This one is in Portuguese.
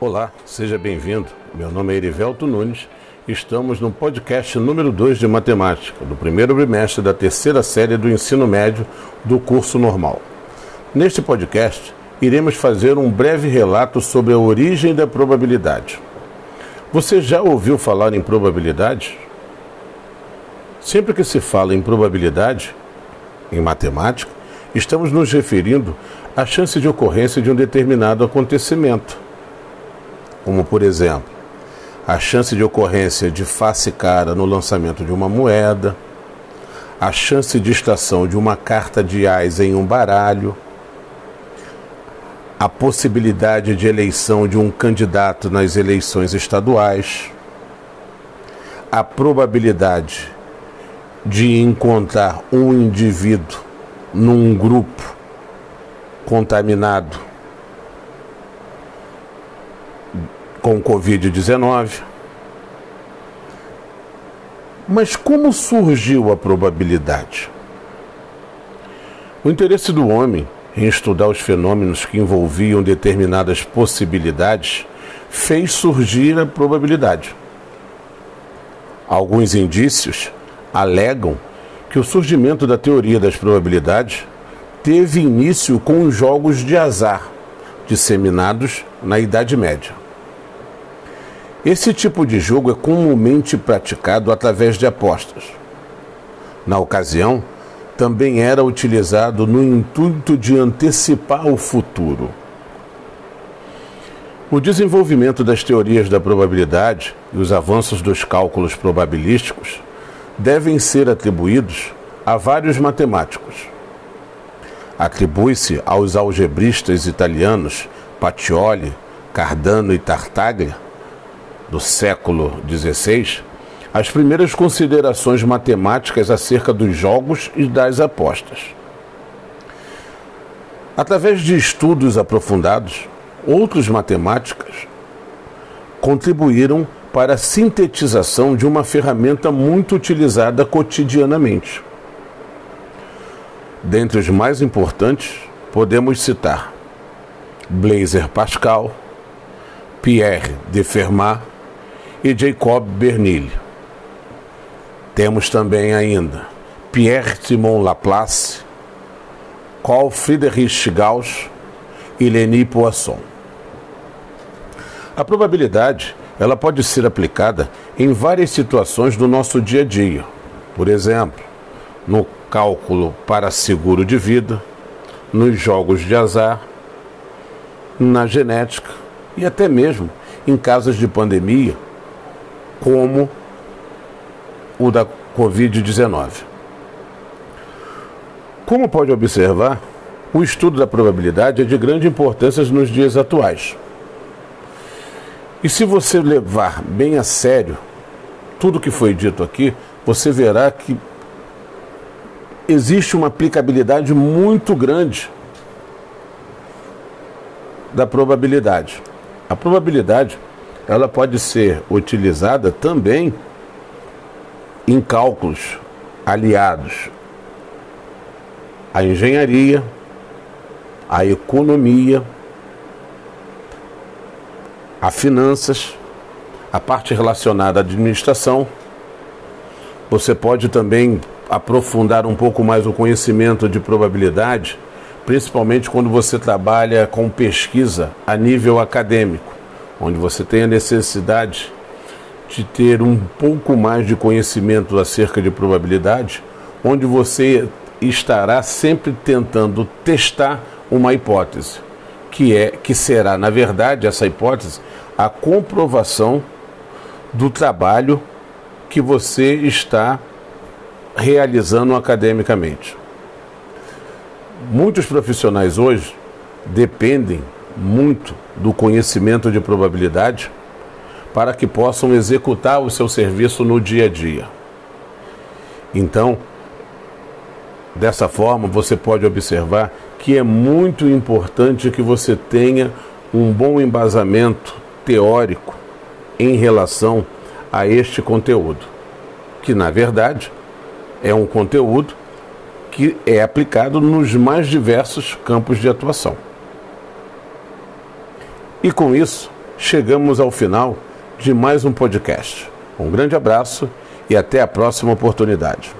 Olá, seja bem-vindo. Meu nome é Erivelto Nunes. Estamos no podcast número 2 de matemática, do primeiro bimestre da terceira série do ensino médio do curso normal. Neste podcast, iremos fazer um breve relato sobre a origem da probabilidade. Você já ouviu falar em probabilidade? Sempre que se fala em probabilidade, em matemática, estamos nos referindo à chance de ocorrência de um determinado acontecimento como por exemplo, a chance de ocorrência de face cara no lançamento de uma moeda, a chance de estação de uma carta de ais em um baralho, a possibilidade de eleição de um candidato nas eleições estaduais, a probabilidade de encontrar um indivíduo num grupo contaminado com Covid-19. Mas como surgiu a probabilidade? O interesse do homem em estudar os fenômenos que envolviam determinadas possibilidades fez surgir a probabilidade. Alguns indícios alegam que o surgimento da teoria das probabilidades teve início com os jogos de azar disseminados na Idade Média. Esse tipo de jogo é comumente praticado através de apostas. Na ocasião, também era utilizado no intuito de antecipar o futuro. O desenvolvimento das teorias da probabilidade e os avanços dos cálculos probabilísticos devem ser atribuídos a vários matemáticos. Atribui-se aos algebristas italianos Pacioli, Cardano e Tartaglia do século XVI, as primeiras considerações matemáticas acerca dos jogos e das apostas. Através de estudos aprofundados, outros matemáticos contribuíram para a sintetização de uma ferramenta muito utilizada cotidianamente. Dentre os mais importantes, podemos citar Blaise Pascal, Pierre de Fermat, e Jacob Bernil. Temos também ainda Pierre Simon Laplace, Carl Friedrich Gauss e Leni Poisson. A probabilidade ela pode ser aplicada em várias situações do nosso dia a dia. Por exemplo, no cálculo para seguro de vida, nos jogos de azar, na genética e até mesmo em casos de pandemia como o da Covid-19. Como pode observar, o estudo da probabilidade é de grande importância nos dias atuais. E se você levar bem a sério tudo que foi dito aqui, você verá que existe uma aplicabilidade muito grande da probabilidade. A probabilidade ela pode ser utilizada também em cálculos aliados à engenharia, à economia, a finanças, a parte relacionada à administração. Você pode também aprofundar um pouco mais o conhecimento de probabilidade, principalmente quando você trabalha com pesquisa a nível acadêmico onde você tem a necessidade de ter um pouco mais de conhecimento acerca de probabilidade, onde você estará sempre tentando testar uma hipótese, que é que será, na verdade, essa hipótese a comprovação do trabalho que você está realizando academicamente. Muitos profissionais hoje dependem muito do conhecimento de probabilidade para que possam executar o seu serviço no dia a dia. Então, dessa forma, você pode observar que é muito importante que você tenha um bom embasamento teórico em relação a este conteúdo, que na verdade é um conteúdo que é aplicado nos mais diversos campos de atuação. E com isso, chegamos ao final de mais um podcast. Um grande abraço e até a próxima oportunidade.